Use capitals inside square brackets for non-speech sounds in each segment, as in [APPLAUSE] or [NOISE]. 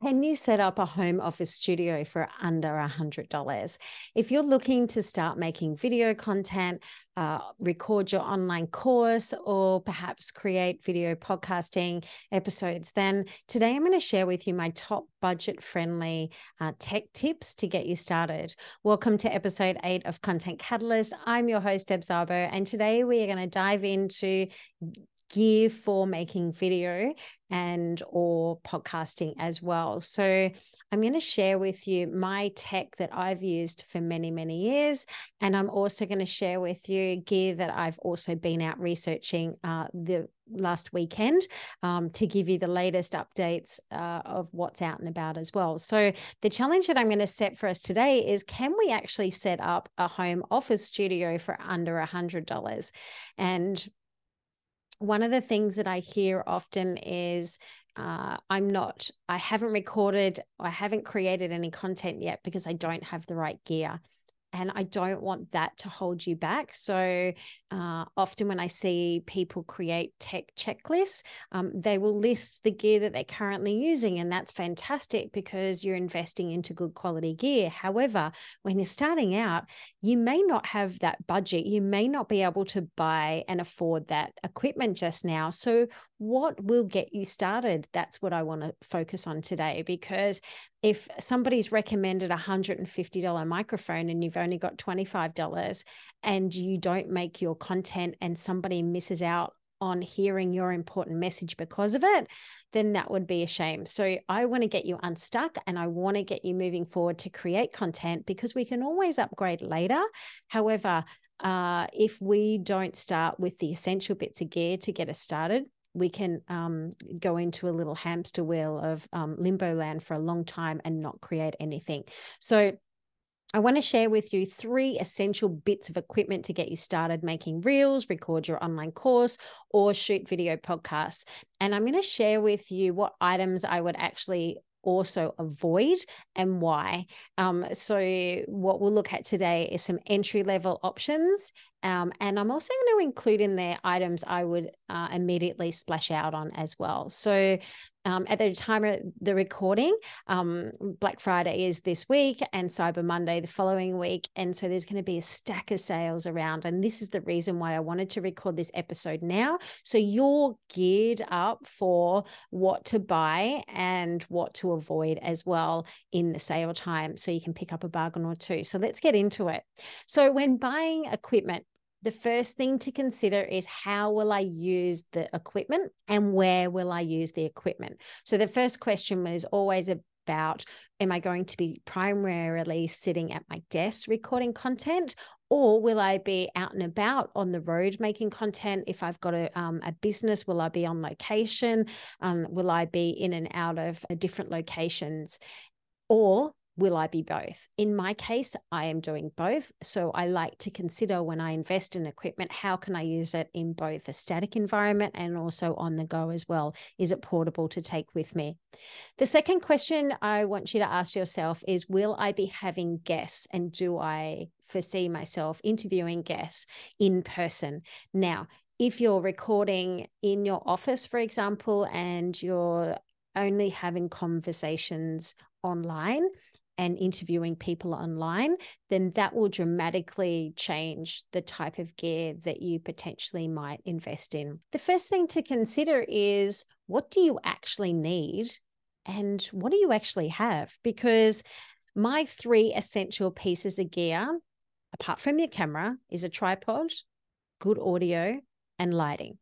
Can you set up a home office studio for under $100? If you're looking to start making video content, uh, record your online course, or perhaps create video podcasting episodes, then today I'm going to share with you my top budget friendly uh, tech tips to get you started. Welcome to episode eight of Content Catalyst. I'm your host, Deb Szabo, and today we are going to dive into gear for making video and or podcasting as well. So I'm going to share with you my tech that I've used for many many years and I'm also going to share with you gear that I've also been out researching uh, the last weekend um, to give you the latest updates uh, of what's out and about as well. So, the challenge that I'm going to set for us today is can we actually set up a home office studio for under a $100? And one of the things that I hear often is uh, I'm not, I haven't recorded, I haven't created any content yet because I don't have the right gear and I don't want that to hold you back. So uh, often when I see people create tech checklists, um, they will list the gear that they're currently using, and that's fantastic because you're investing into good quality gear. However, when you're starting out, you may not have that budget. You may not be able to buy and afford that equipment just now. So what will get you started? That's what I want to focus on today because if somebody's recommended a $150 microphone and you've only got $25 and you don't make your content and somebody misses out on hearing your important message because of it, then that would be a shame. So I want to get you unstuck and I want to get you moving forward to create content because we can always upgrade later. However, uh, if we don't start with the essential bits of gear to get us started, we can um, go into a little hamster wheel of um, limbo land for a long time and not create anything. So, I want to share with you three essential bits of equipment to get you started making reels, record your online course, or shoot video podcasts. And I'm going to share with you what items I would actually also avoid and why. Um, so, what we'll look at today is some entry level options. Um, and I'm also going to include in there items I would uh, immediately splash out on as well. So, um, at the time of the recording, um, Black Friday is this week and Cyber Monday the following week. And so there's going to be a stack of sales around. And this is the reason why I wanted to record this episode now. So you're geared up for what to buy and what to avoid as well in the sale time. So you can pick up a bargain or two. So let's get into it. So when buying equipment, the first thing to consider is how will I use the equipment and where will I use the equipment? So the first question was always about am I going to be primarily sitting at my desk recording content or will I be out and about on the road making content? If I've got a, um, a business, will I be on location? Um, will I be in and out of different locations? Or will I be both? In my case, I am doing both. So I like to consider when I invest in equipment, how can I use it in both a static environment and also on the go as well? Is it portable to take with me? The second question I want you to ask yourself is Will I be having guests and do I foresee myself interviewing guests in person? Now, if you're recording in your office, for example, and you're only having conversations online, and interviewing people online, then that will dramatically change the type of gear that you potentially might invest in. The first thing to consider is what do you actually need and what do you actually have? Because my three essential pieces of gear, apart from your camera, is a tripod, good audio, and lighting.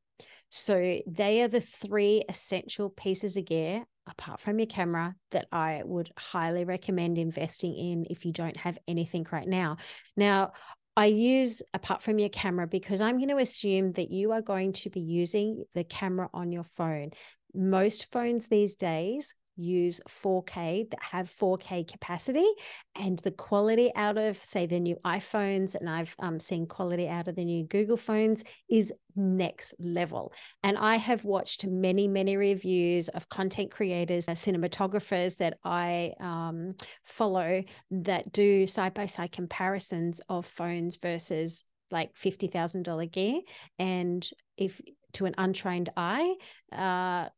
So they are the three essential pieces of gear apart from your camera that I would highly recommend investing in if you don't have anything right now. Now, I use apart from your camera because I'm going to assume that you are going to be using the camera on your phone. Most phones these days use 4K that have 4K capacity and the quality out of say the new iPhones and I've um, seen quality out of the new Google phones is next level. And I have watched many, many reviews of content creators, uh, cinematographers that I um, follow that do side by side comparisons of phones versus like $50,000 gear. And if to an untrained eye, uh,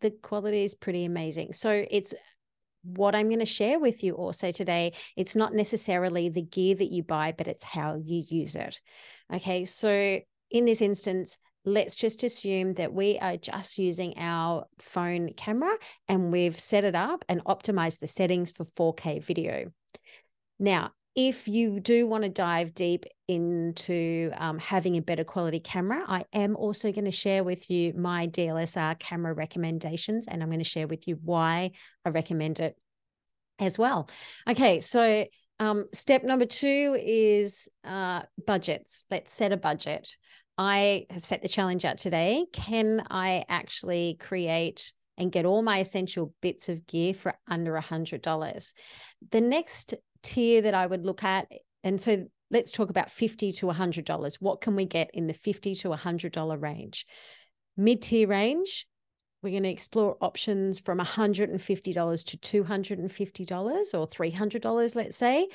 the quality is pretty amazing. So it's what I'm going to share with you also today, it's not necessarily the gear that you buy, but it's how you use it. Okay. So in this instance, let's just assume that we are just using our phone camera and we've set it up and optimized the settings for 4K video. Now, if you do want to dive deep into um, having a better quality camera, I am also going to share with you my DLSR camera recommendations, and I'm going to share with you why I recommend it as well. Okay, so um, step number two is uh, budgets. Let's set a budget. I have set the challenge out today. Can I actually create and get all my essential bits of gear for under a $100? The next tier that I would look at. And so let's talk about 50 to $100. What can we get in the 50 to $100 range? Mid tier range, we're going to explore options from $150 to $250 or $300, let's say.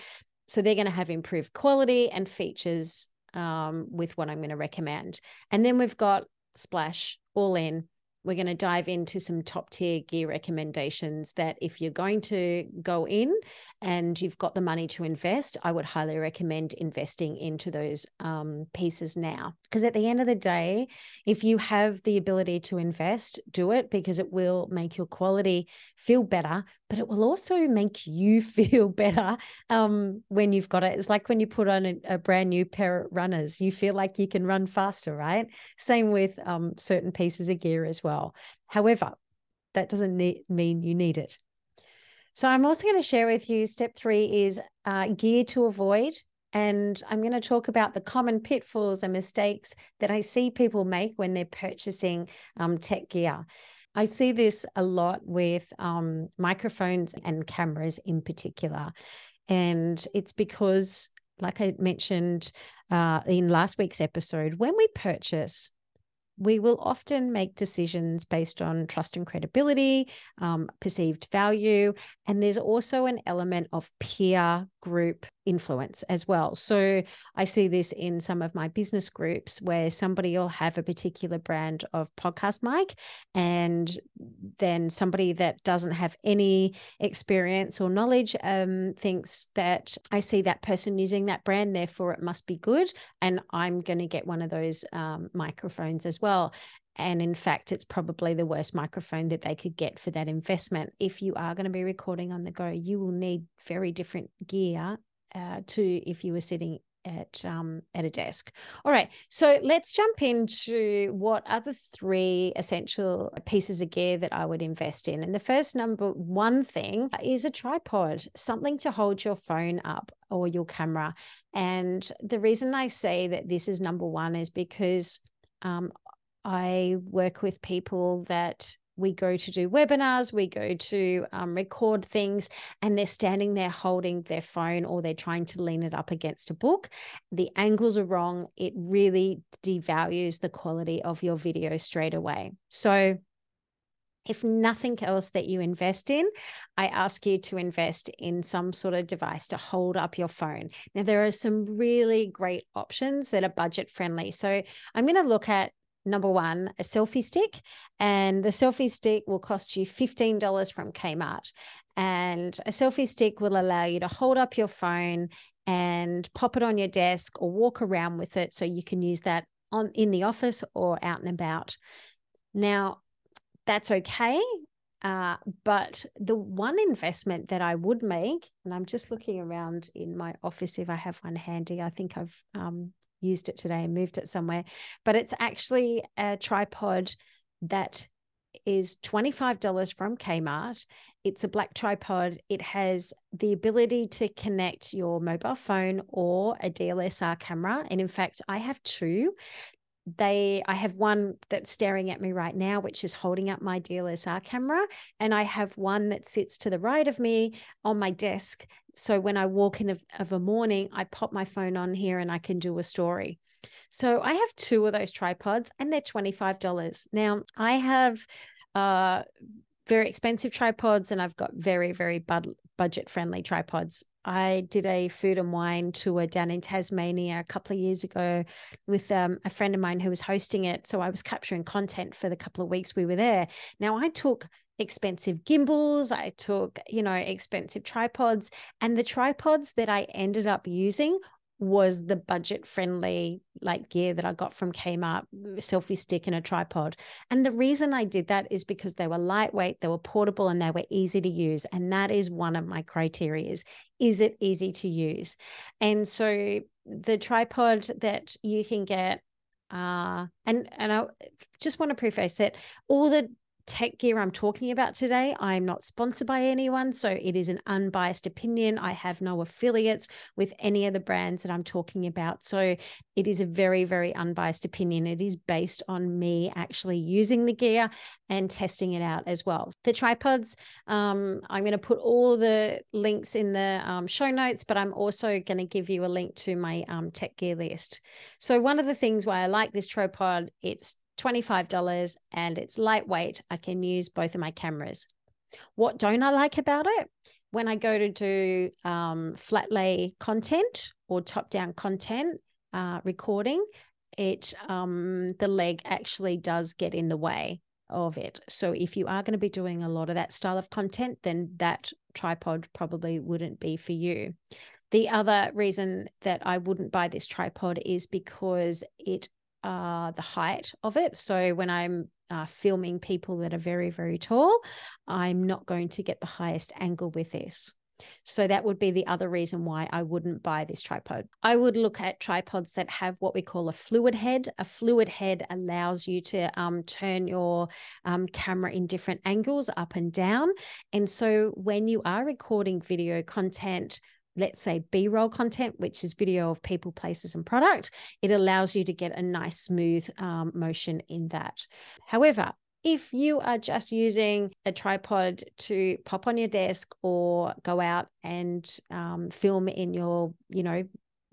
So they're going to have improved quality and features um, with what I'm going to recommend. And then we've got Splash all in we're going to dive into some top tier gear recommendations that if you're going to go in and you've got the money to invest, I would highly recommend investing into those um, pieces now. Because at the end of the day, if you have the ability to invest, do it because it will make your quality feel better, but it will also make you [LAUGHS] feel better um, when you've got it. It's like when you put on a, a, brand new pair of runners, you feel like you can run faster, right? Same with um, certain pieces of gear as well. However, that doesn't need, mean you need it. So I'm also going to share with you step three is uh, gear to avoid. And I'm going to talk about the common pitfalls and mistakes that I see people make when they're purchasing um, tech gear. I see this a lot with um, microphones and cameras in particular. And it's because, like I mentioned uh, in last week's episode, when we purchase we will often make decisions based on trust and credibility, um, perceived value, and there's also an element of peer group influence as well. So I see this in some of my business groups where somebody will have a particular brand of podcast mic, and then somebody that doesn't have any experience or knowledge um, thinks that I see that person using that brand, therefore it must be good, and I'm going to get one of those um, microphones as well. And in fact, it's probably the worst microphone that they could get for that investment. If you are going to be recording on the go, you will need very different gear uh, to if you were sitting at um, at a desk. All right, so let's jump into what are the three essential pieces of gear that I would invest in. And the first number one thing is a tripod, something to hold your phone up or your camera. And the reason I say that this is number one is because um, I work with people that we go to do webinars, we go to um, record things, and they're standing there holding their phone or they're trying to lean it up against a book. The angles are wrong. It really devalues the quality of your video straight away. So, if nothing else that you invest in, I ask you to invest in some sort of device to hold up your phone. Now, there are some really great options that are budget friendly. So, I'm going to look at number one, a selfie stick. And the selfie stick will cost you $15 from Kmart. And a selfie stick will allow you to hold up your phone and pop it on your desk or walk around with it so you can use that on in the office or out and about. Now, that's okay. Uh, but the one investment that I would make, and I'm just looking around in my office if I have one handy. I think I've um, used it today and moved it somewhere, but it's actually a tripod that is $25 from Kmart. It's a black tripod. It has the ability to connect your mobile phone or a DSLR camera. And in fact, I have two they i have one that's staring at me right now which is holding up my DSLR camera and i have one that sits to the right of me on my desk. So when i walk in of, of a morning i pop my phone on here and i can do a story. So i have two of those tripods and they're $25 now i have uh very expensive tripods and i've got very very bud- budget friendly tripods I did a food and wine tour down in Tasmania a couple of years ago with um, a friend of mine who was hosting it. So I was capturing content for the couple of weeks we were there. Now I took expensive gimbals, I took, you know, expensive tripods, and the tripods that I ended up using was the budget friendly like gear that I got from Kmart, selfie stick and a tripod. And the reason I did that is because they were lightweight, they were portable, and they were easy to use. And that is one of my criteria is, is it easy to use? And so the tripod that you can get uh, and and I just want to preface it all the tech gear I'm talking about today. I'm not sponsored by anyone, so it is an unbiased opinion. I have no affiliates with any of the brands that I'm talking about. So it is a very, very unbiased opinion. It is based on me actually using the gear and testing it out as well. The tripods, um, I'm going to put all the links in the um, show notes, but I'm also going to give you a link to my um, tech gear list. So one of the things why I like this tripod, it's $25 and it's lightweight. I can use both of my cameras. What don't I like about it? When I go to do um, flat lay content or top down content uh, recording, it um, the leg actually does get in the way of it. So if you are going to be doing a lot of that style of content, then that tripod probably wouldn't be for you. The other reason that I wouldn't buy this tripod is because it uh, the height of it. So when I'm uh, filming people that are very, very tall, I'm not going to get the highest angle with this. So that would be the other reason why I wouldn't buy this tripod. I would look at tripods that have what we call a fluid head. A fluid head allows you to um, turn your um, camera in different angles up and down. And so when you are recording video content, let's say b-roll content which is video of people places and product it allows you to get a nice smooth um, motion in that however if you are just using a tripod to pop on your desk or go out and um, film in your you know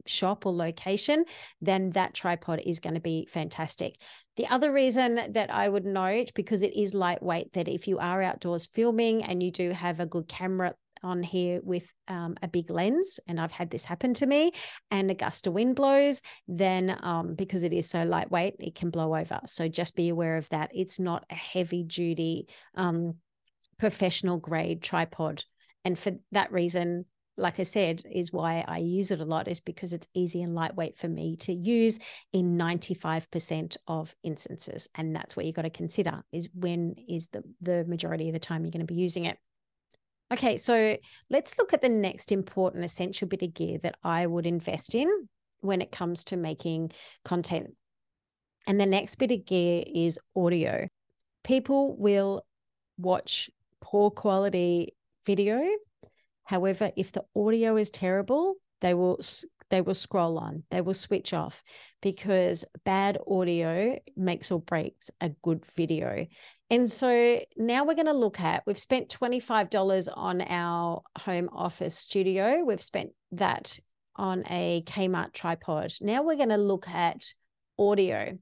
shop or location, then that tripod is going to be fantastic. The other reason that I would note, because it is lightweight, that if you are outdoors filming and you do have a good camera on here with um, a big lens, and I've had this happen to me, and a gust of wind blows, then um, because it is so lightweight, it can blow over. So just be aware of that. It's not a heavy duty, um, professional grade tripod. And for that reason, like I said, is why I use it a lot, is because it's easy and lightweight for me to use in 95% of instances. And that's what you've got to consider is when is the, the majority of the time you're going to be using it. Okay, so let's look at the next important essential bit of gear that I would invest in when it comes to making content. And the next bit of gear is audio. People will watch poor quality video. However, if the audio is terrible, they will they will scroll on, they will switch off because bad audio makes or breaks a good video. And so now we're going to look at we've spent $25 on our home office studio. We've spent that on a Kmart tripod. Now we're going to look at audio.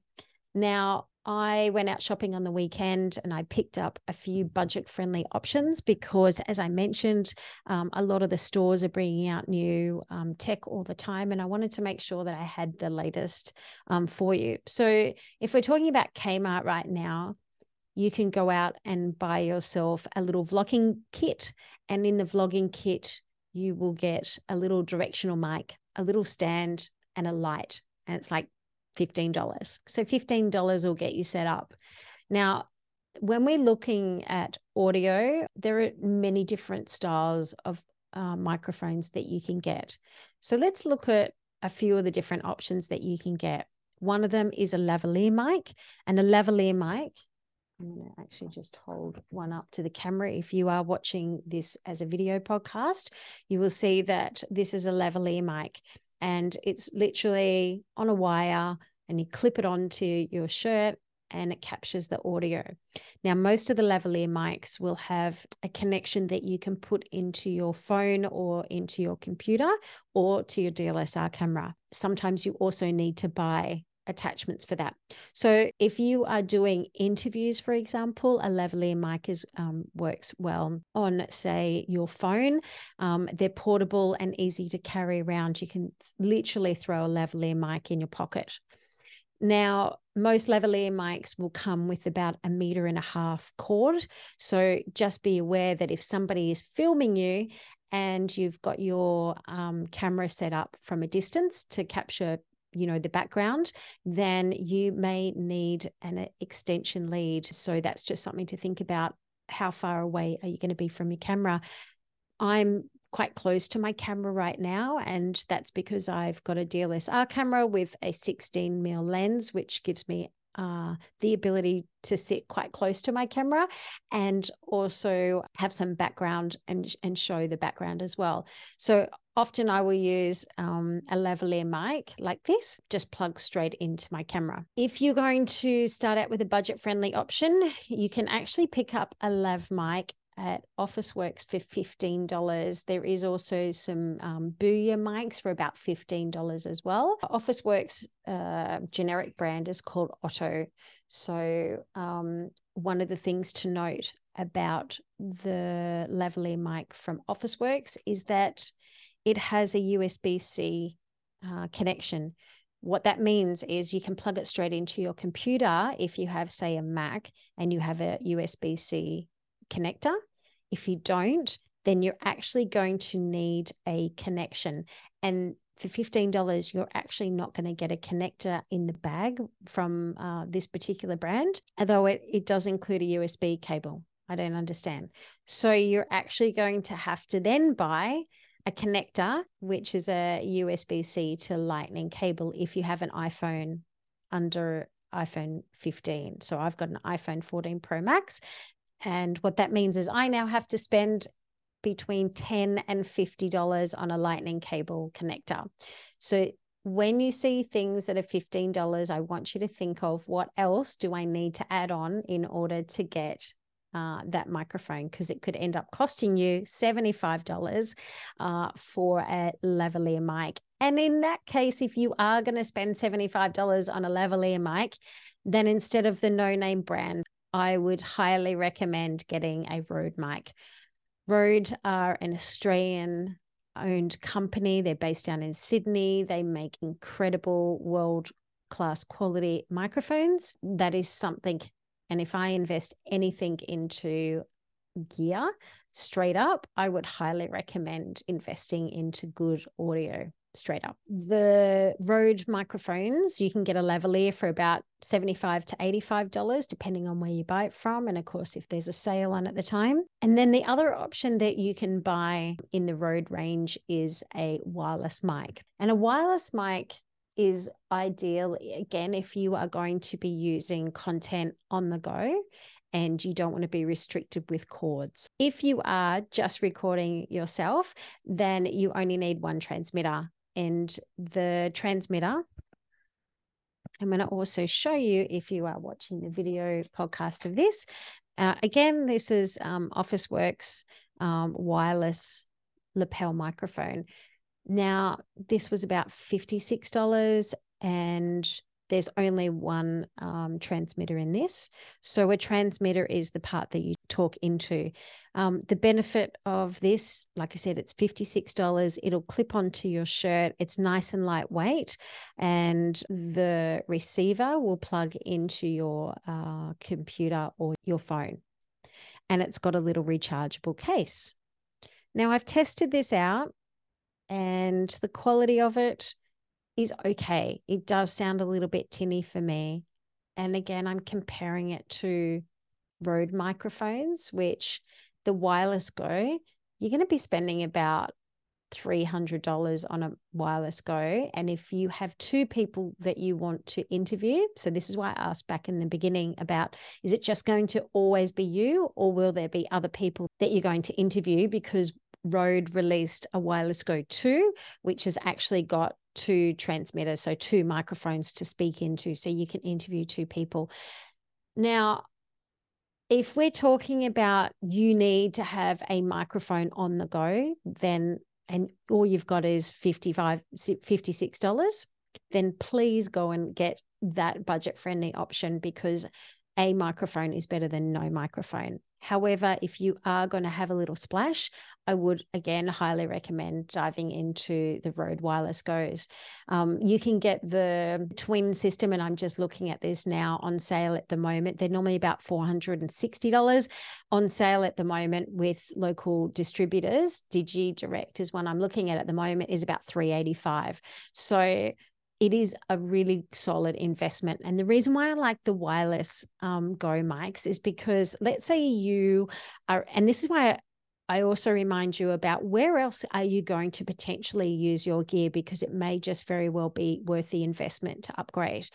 Now, I went out shopping on the weekend and I picked up a few budget friendly options because, as I mentioned, um, a lot of the stores are bringing out new um, tech all the time. And I wanted to make sure that I had the latest um, for you. So, if we're talking about Kmart right now, you can go out and buy yourself a little vlogging kit. And in the vlogging kit, you will get a little directional mic, a little stand, and a light. And it's like $15. So $15 will get you set up. Now, when we're looking at audio, there are many different styles of uh, microphones that you can get. So let's look at a few of the different options that you can get. One of them is a lavalier mic, and a lavalier mic. I'm going to actually just hold one up to the camera. If you are watching this as a video podcast, you will see that this is a lavalier mic and it's literally on a wire and you clip it onto your shirt and it captures the audio. Now, most of the lavalier mics will have a connection that you can put into your phone or into your computer or to your DSLR camera. Sometimes you also need to buy attachments for that. So if you are doing interviews, for example, a lavalier mic is um, works well on, say, your phone. Um, they're portable and easy to carry around. You can literally throw a lavalier mic in your pocket. Now, most lavalier mics will come with about a meter and a half cord. So just be aware that if somebody is filming you and you've got your um, camera set up from a distance to capture you know the background then you may need an extension lead. So that's just something to think about. How far away are you going to be from your camera? I'm quite close to my camera right now and that's because i've got a dslr camera with a 16 mil lens which gives me uh, the ability to sit quite close to my camera and also have some background and, and show the background as well. So often I will use um, a lavalier mic like this, just plug straight into my camera. If you're going to start out with a budget friendly option, you can actually pick up a lav mic at Officeworks for $15. There is also some um, Boya mics for about $15 as well. Officeworks uh, generic brand is called Otto. So, um, one of the things to note about the lavalier mic from Officeworks is that it has a USB C uh, connection. What that means is you can plug it straight into your computer if you have, say, a Mac and you have a USB C connector. If you don't, then you're actually going to need a connection. And for $15, you're actually not going to get a connector in the bag from uh, this particular brand, although it, it does include a USB cable. I don't understand. So you're actually going to have to then buy a connector, which is a USB C to Lightning cable, if you have an iPhone under iPhone 15. So I've got an iPhone 14 Pro Max and what that means is I now have to spend between 10 and $50 on a lightning cable connector. So when you see things that are $15, I want you to think of what else do I need to add on in order to get uh, that microphone because it could end up costing you $75 uh, for a lavalier mic. And in that case, if you are going to spend $75 on a lavalier mic, then instead of the no name brand, I would highly recommend getting a Rode mic. Rode are an Australian owned company. They're based down in Sydney. They make incredible world class quality microphones. That is something. And if I invest anything into gear straight up, I would highly recommend investing into good audio straight up. The Rode microphones, you can get a lavalier for about 75 to $85, depending on where you buy it from. And of course, if there's a sale on at the time. And then the other option that you can buy in the Rode range is a wireless mic. And a wireless mic is ideal, again, if you are going to be using content on the go and you don't want to be restricted with cords. If you are just recording yourself, then you only need one transmitter and the transmitter. I'm going to also show you if you are watching the video podcast of this. Uh, again, this is um, Officeworks um, wireless lapel microphone. Now, this was about $56 and there's only one um, transmitter in this. So a transmitter is the part that you talk into. Um, the benefit of this, like I said, it's $56. It'll clip onto your shirt. It's nice and lightweight. And the receiver will plug into your uh, computer or your phone. And it's got a little rechargeable case. Now, I've tested this out and the quality of it is okay. It does sound a little bit tinny for me. And again, I'm comparing it to Rode microphones, which the wireless go, you're going to be spending about $300 on a wireless go. And if you have two people that you want to interview, so this is why I asked back in the beginning about is it just going to always be you, or will there be other people that you're going to interview? Because Rode released a wireless go 2, which has actually got two transmitters, so two microphones to speak into, so you can interview two people. Now, if we're talking about you need to have a microphone on the go, then and all you've got is 55 $56, then please go and get that budget friendly option because a microphone is better than no microphone. However, if you are going to have a little splash, I would again highly recommend diving into the Rode Wireless Goes. Um, you can get the twin system, and I'm just looking at this now on sale at the moment. They're normally about $460 on sale at the moment with local distributors. Digi Direct is one I'm looking at at the moment, is about 385. So it is a really solid investment. And the reason why I like the wireless um, Go mics is because let's say you are, and this is why I also remind you about where else are you going to potentially use your gear because it may just very well be worth the investment to upgrade.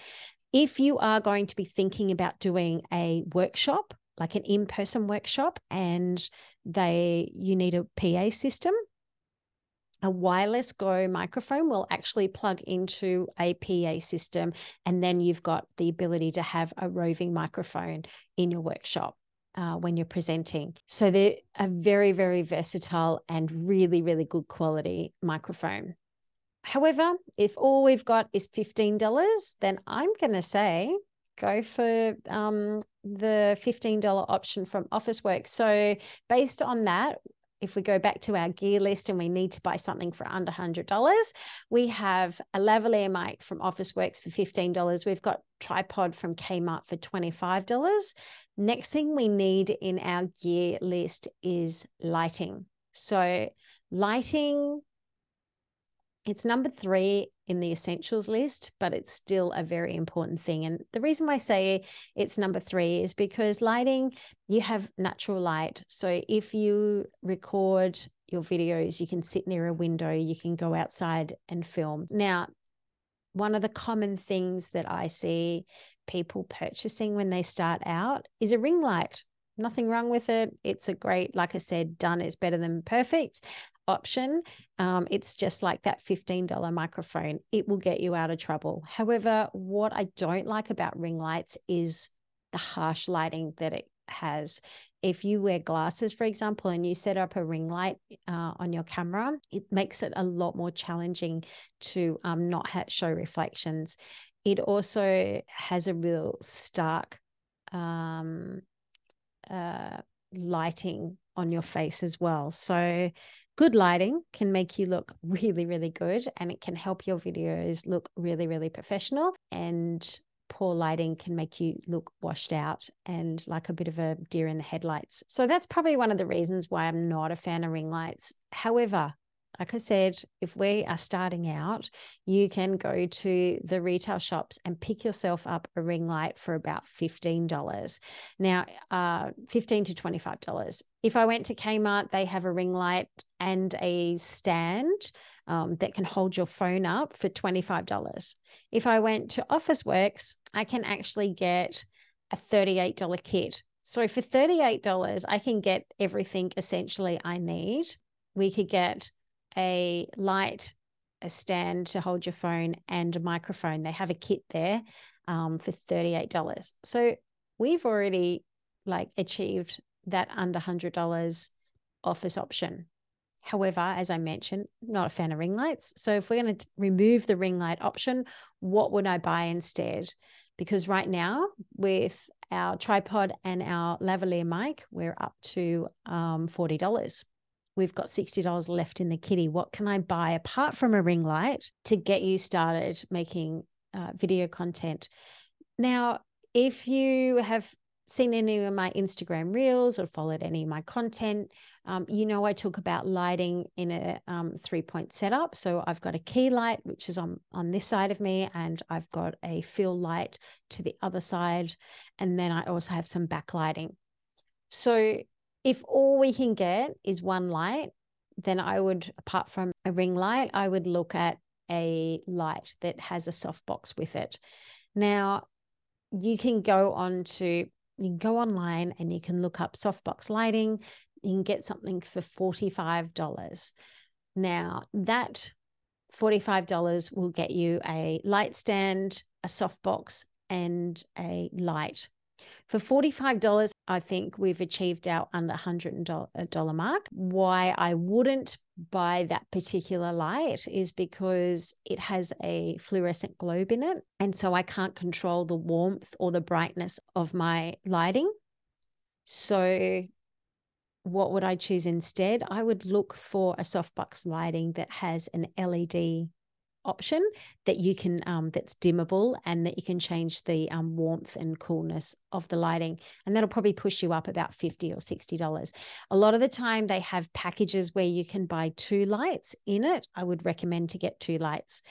If you are going to be thinking about doing a workshop, like an in-person workshop and they you need a PA system, a wireless Go microphone will actually plug into a PA system, and then you've got the ability to have a roving microphone in your workshop. Uh, when you're presenting. So they're a very, very versatile and really, really good quality microphone. However, if all we've got is $15, then I'm going to say go for um, the $15 option from Office Officeworks. So, based on that, if we go back to our gear list and we need to buy something for under $100, we have a lavalier mic from Officeworks for $15. We've got tripod from Kmart for $25. Next thing we need in our gear list is lighting. So, lighting, it's number three in the essentials list, but it's still a very important thing. And the reason why I say it's number three is because lighting, you have natural light. So if you record your videos, you can sit near a window, you can go outside and film. Now, one of the common things that I see people purchasing when they start out is a ring light. Nothing wrong with it. It's a great, like I said, done is better than perfect option. Um, it's just like that $15 microphone. It will get you out of trouble. However, what I don't like about ring lights is the harsh lighting that it has. If you wear glasses, for example, and you set up a ring light uh, on your camera, it makes it a lot more challenging to um, not show reflections. It also has a real stark um, uh, lighting on your face as well. So good lighting can make you look [LAUGHS] really, really good and it can help your videos look really, really professional. And poor lighting can make you look washed out and like a bit of a deer in the headlights. So that's probably one of the reasons why I'm not a fan of ring lights. However, like I said, if we are starting out, you can go to the retail shops and pick yourself up a ring light for about $15. Now, uh, 15 to $25. If I went to Kmart, they have a ring light and a stand um, that can hold your phone up for $25. If I went to Officeworks, I can actually get a $38 kit. So for $38, I can get everything essentially I need. We could get a light, a stand to hold your phone, and a microphone. They have a kit there um, for $38. So we've already like achieved that under $100 office option. However, as I mentioned, not a fan of ring lights. So if we're going to remove the ring light option, what would I buy instead? Because right now, with our tripod and our lavalier mic, we're up to um, $40 we've got $60 left in the kitty. What can I buy apart from a ring light to get you started making uh, video content? Now, if you have seen any of my Instagram reels or followed any of my content, um, you know I talk about lighting in a um, three point setup. So I've got a key light, which is on, on this side of me, and I've got a fill light to the other side. And then I also have some backlighting. So if all we can get is one light, then I would, apart from a ring light, I would look at a light that has a softbox with it. Now, you can go on to, you can go online and you can look up softbox lighting. You can get something for $45. Now, that $45 will get you a light stand, a softbox, and a light. For $45, I think we've achieved our under $100 uh, mark. Why I wouldn't buy that particular light is because it has a fluorescent globe in it. And so I can't control the warmth or the brightness of my lighting. So, what would I choose instead? I would look for a softbox lighting that has an LED option that you can um, that's dimmable and that you can change the um, warmth and coolness of the lighting and that'll probably push you up about 50 or 60 dollars. A lot of the time they have packages where you can buy two lights in it. I would recommend to get two lights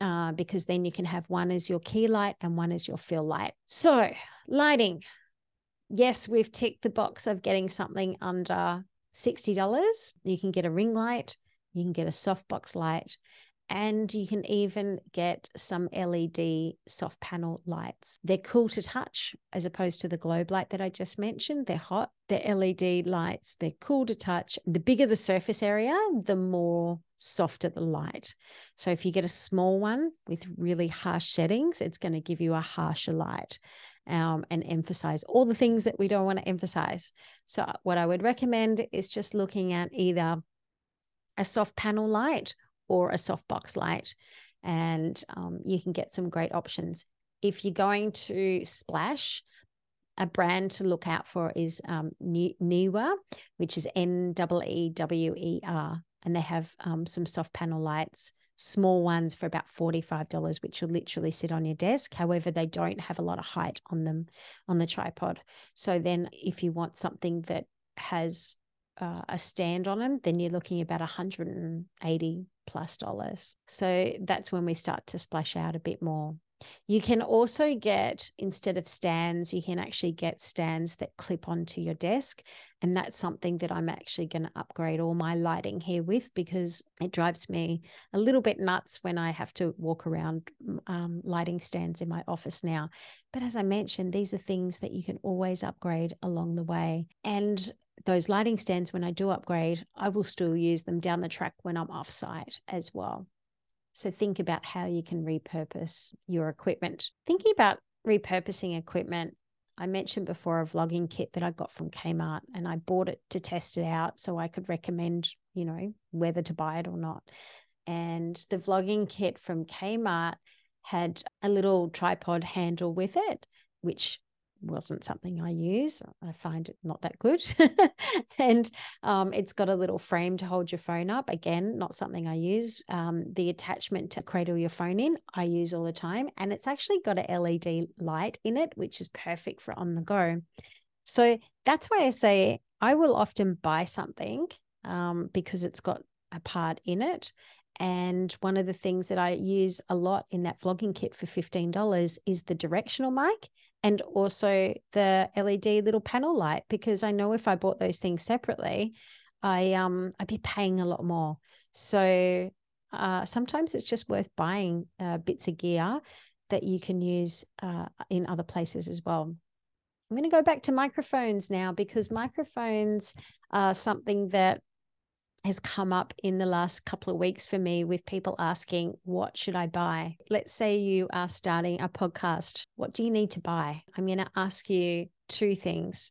uh, because then you can have one as your key light and one as your fill light. So lighting. Yes we've ticked the box of getting something under $60 you can get a ring light you can get a softbox light and you can even get some LED soft panel lights. They're cool to touch as opposed to the globe light that I just mentioned. They're hot. They're LED lights. They're cool to touch. The bigger the surface area, the more softer the light. So if you get a small one with really harsh settings, it's going to give you a harsher light. Um, and emphasize all the things that we don't want to emphasize. So, what I would recommend is just looking at either a soft panel light or a softbox light, and um, you can get some great options. If you're going to splash, a brand to look out for is um, Neewer, which is N E W E R, and they have um, some soft panel lights, small ones for about $45, which will literally sit on your desk. However, they don't have a lot of height on them on the tripod. So then, if you want something that has uh, a stand on them, then you're looking about 180 plus dollars. So that's when we start to splash out a bit more. You can also get, instead of stands, you can actually get stands that clip onto your desk. And that's something that I'm actually going to upgrade all my lighting here with because it drives me a little bit nuts when I have to walk around um, lighting stands in my office now. But as I mentioned, these are things that you can always upgrade along the way. And those lighting stands, when I do upgrade, I will still use them down the track when I'm off site as well. So think about how you can repurpose your equipment. Thinking about repurposing equipment, I mentioned before a vlogging kit that I got from Kmart and I bought it to test it out so I could recommend, you know, whether to buy it or not. And the vlogging kit from Kmart had a little tripod handle with it, which wasn't something I use. I find it not that good. [LAUGHS] and um, it's got a little frame to hold your phone up. Again, not something I use. Um, the attachment to cradle your phone in, I use all the time. And it's actually got a LED light in it, which is perfect for on the go. So that's why I say I will often buy something um, because it's got a part in it. And one of the things that I use a lot in that vlogging kit for $15 is the directional mic and also the LED little panel light because I know if I bought those things separately, I um I'd be paying a lot more. So uh, sometimes it's just worth buying uh, bits of gear that you can use uh, in other places as well. I'm going to go back to microphones now because microphones are something that has come up in the last couple of weeks for me with people asking, What should I buy? Let's say you are starting a podcast. What do you need to buy? I'm going to ask you two things.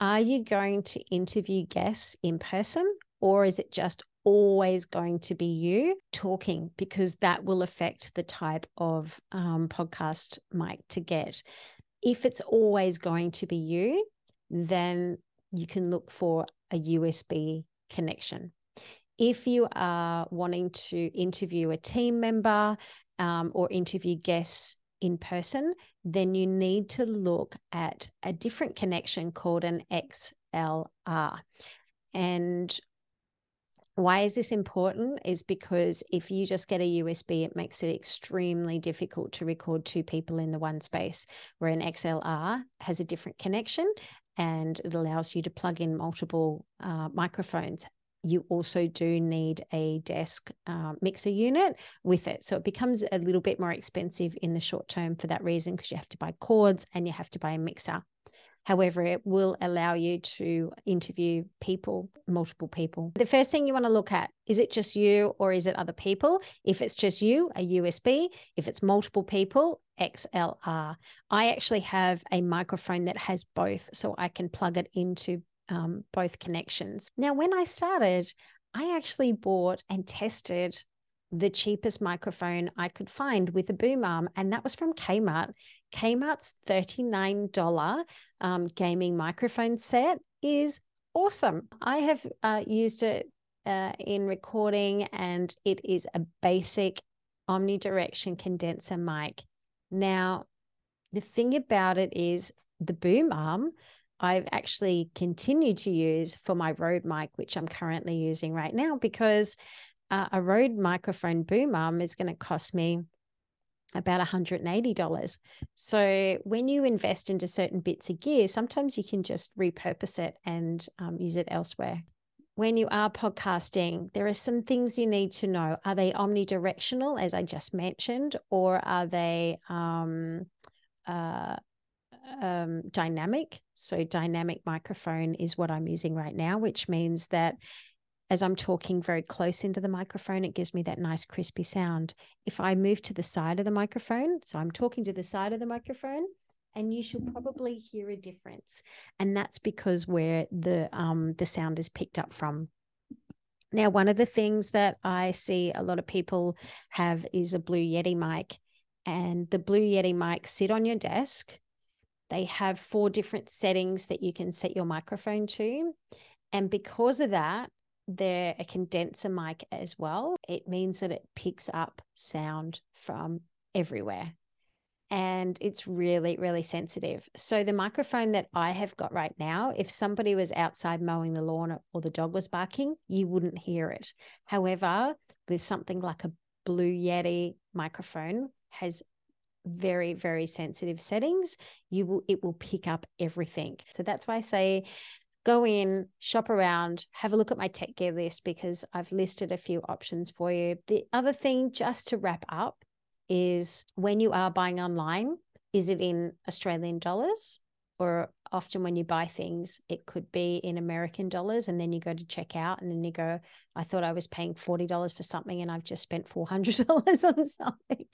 Are you going to interview guests in person, or is it just always going to be you talking? Because that will affect the type of um, podcast mic to get. If it's always going to be you, then you can look for a USB connection if you are wanting to interview a team member um, or interview guests in person, then you need to look at a different connection called an XLR. And why is this important? Is because if you just get a USB, it makes it extremely difficult to record two people in the one space, where an XLR has a different connection and it allows you to plug in multiple uh, microphones you also do need a desk uh, mixer unit with it. So it becomes a little bit more expensive in the short term for that reason, because you have to buy cords and you have to buy a mixer. However, it will allow you to interview people, multiple people. The first thing you want to look at is it just you or is it other people? If it's just you, a USB. If it's multiple people, XLR. I actually have a microphone that has both, so I can plug it into um, both connections. Now, when I started, I actually bought and tested the cheapest microphone I could find with a boom arm, and that was from Kmart. Kmart's $39 um, gaming microphone set is awesome. I have uh, used it uh, in recording, and it is a basic omnidirection condenser mic. Now, the thing about it is the boom arm. I've actually continued to use for my Rode mic, which I'm currently using right now, because uh, a Rode microphone boom arm is going to cost me about $180. So when you invest into certain bits of gear, sometimes you can just repurpose it and um, use it elsewhere. When you are podcasting, there are some things you need to know. Are they omnidirectional, as I just mentioned, or are they um, uh, um, dynamic? So, dynamic microphone is what I'm using right now, which means that as I'm talking very close into the microphone, it gives me that nice crispy sound. If I move to the side of the microphone, so I'm talking to the side of the microphone, and you should probably hear a difference, and that's because where the um, the sound is picked up from. Now, one of the things that I see a lot of people have is a Blue Yeti mic, and the Blue Yeti mics sit on your desk. They have four different settings that you can set your microphone to. And because of that, they're a condenser mic as well. It means that it picks up sound from everywhere and it's really, really sensitive. So, the microphone that I have got right now, if somebody was outside mowing the lawn or the dog was barking, you wouldn't hear it. However, with something like a Blue Yeti microphone, has very very sensitive settings you will it will pick up everything so that's why i say go in, shop around, have a look at my tech gear list because I've listed a few options for you. The other thing, just to wrap up, is when you are buying online, is it in Australian dollars or often when you buy things, it could be in American dollars. And then you go to check out and then you go, I thought I was paying $40 for something and I've just spent $400 [LAUGHS] on something.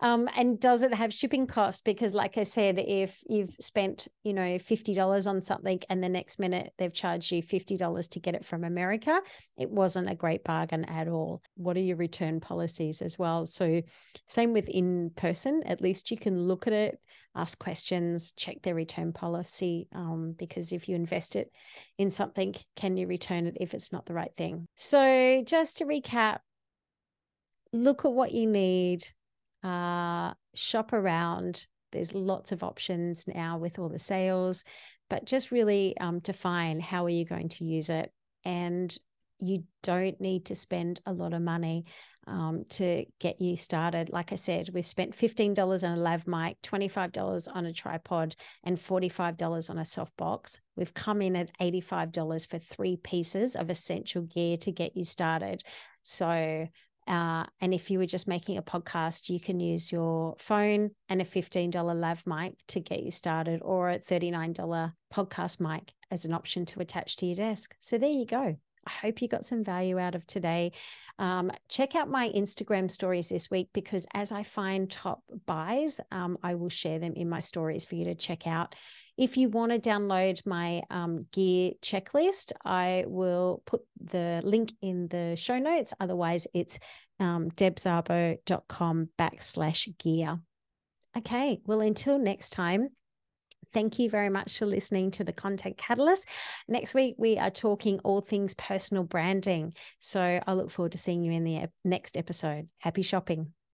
Um, and does it have shipping costs? Because, like I said, if you've spent, you know, $50 on something and the next minute they've charged you $50 to get it from America, it wasn't a great bargain at all. What are your return policies as well? So, same with in person, at least you can look at it, ask questions, check their return policy um, because if you invest it in something, can you return it if it's not the right thing? So, just to recap, look at what you need, uh, shop around. There's lots of options now with all the sales, but just really um, define how are you going to use it and you don't need to spend a lot of money um, to get you started. Like I said, we've spent $15 on a lav mic, $25 on a tripod, and $45 on a softbox. We've come in at $85 for three pieces of essential gear to get you started. So, uh, and if you were just making a podcast, you can use your phone and a $15 lav mic to get you started, or a $39 podcast mic as an option to attach to your desk. So there you go. I hope you got some value out of today. Um, check out my Instagram stories this week because as I find top buys, um, I will share them in my stories for you to check out. If you want to download my um, gear checklist, I will put the link in the show notes. Otherwise, it's um, debszabo.com backslash gear. Okay, well, until next time, Thank you very much for listening to the Content Catalyst. Next week, we are talking all things personal branding. So I look forward to seeing you in the next episode. Happy shopping.